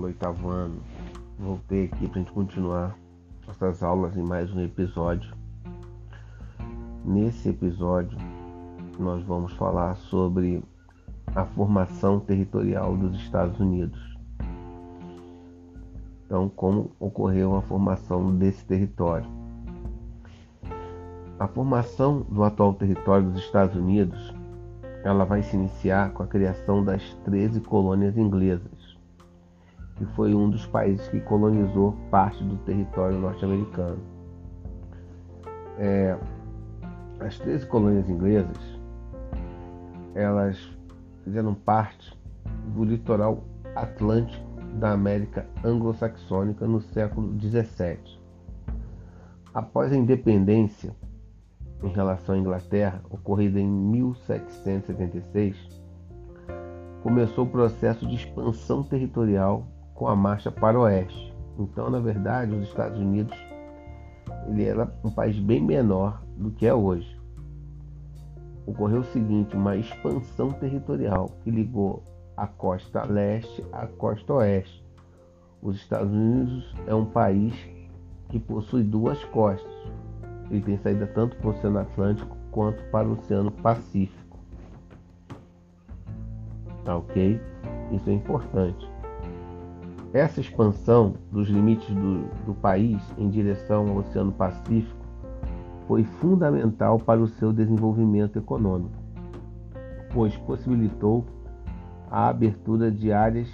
Alô, oitavo ano. Voltei aqui para a gente continuar nossas aulas em mais um episódio. Nesse episódio, nós vamos falar sobre a formação territorial dos Estados Unidos. Então, como ocorreu a formação desse território? A formação do atual território dos Estados Unidos, ela vai se iniciar com a criação das 13 colônias inglesas que foi um dos países que colonizou parte do território norte-americano. É, as 13 colônias inglesas, elas fizeram parte do litoral atlântico da América anglo-saxônica no século 17. Após a independência em relação à Inglaterra, ocorrida em 1776, começou o processo de expansão territorial com a marcha para o oeste. Então, na verdade, os Estados Unidos ele era um país bem menor do que é hoje. Ocorreu o seguinte, uma expansão territorial que ligou a costa leste à costa oeste. Os Estados Unidos é um país que possui duas costas. Ele tem saída tanto para o Oceano Atlântico quanto para o Oceano Pacífico. Tá ok? Isso é importante. Essa expansão dos limites do, do país em direção ao Oceano Pacífico foi fundamental para o seu desenvolvimento econômico, pois possibilitou a abertura de áreas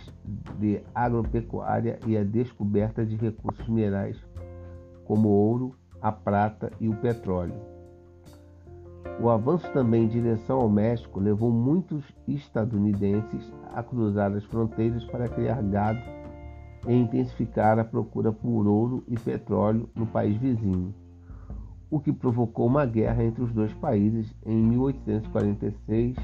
de agropecuária e a descoberta de recursos minerais como ouro, a prata e o petróleo. O avanço também em direção ao México levou muitos estadunidenses a cruzar as fronteiras para criar gado e intensificar a procura por ouro e petróleo no país vizinho, o que provocou uma guerra entre os dois países em 1846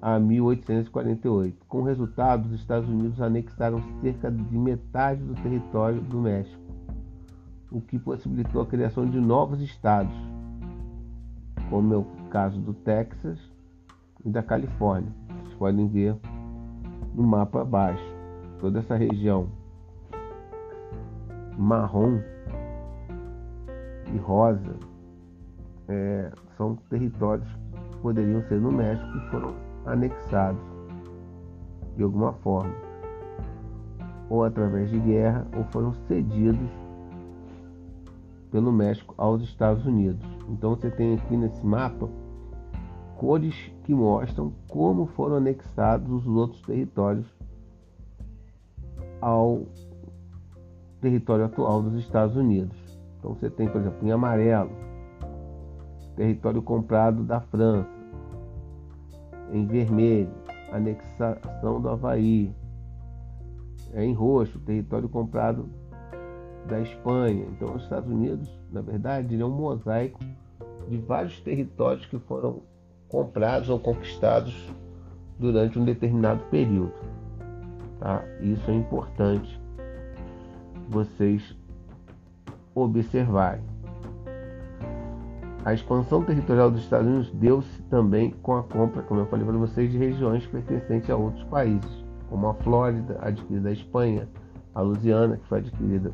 a 1848. Com resultado, os Estados Unidos anexaram cerca de metade do território do México, o que possibilitou a criação de novos estados, como é o caso do Texas e da Califórnia. Vocês podem ver no mapa abaixo. Toda essa região marrom e rosa é, são territórios que poderiam ser no México e foram anexados de alguma forma, ou através de guerra, ou foram cedidos pelo México aos Estados Unidos. Então você tem aqui nesse mapa cores que mostram como foram anexados os outros territórios ao território atual dos Estados Unidos. Então você tem, por exemplo, em amarelo, território comprado da França. Em vermelho, anexação do Havaí. É em roxo, território comprado da Espanha. Então os Estados Unidos, na verdade, é um mosaico de vários territórios que foram comprados ou conquistados durante um determinado período. Tá? Isso é importante vocês observarem. A expansão territorial dos Estados Unidos deu-se também com a compra, como eu falei para vocês, de regiões pertencentes a outros países, como a Flórida, adquirida da Espanha, a Louisiana, que foi adquirida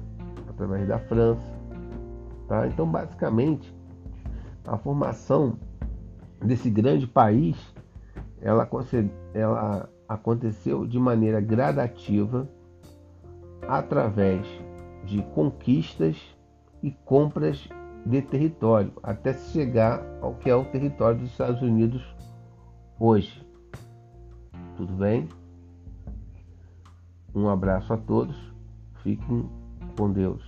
através da França. Tá? Então, basicamente, a formação desse grande país ela, ela aconteceu de maneira gradativa através de conquistas e compras de território, até chegar ao que é o território dos Estados Unidos hoje. Tudo bem? Um abraço a todos, fiquem com Deus.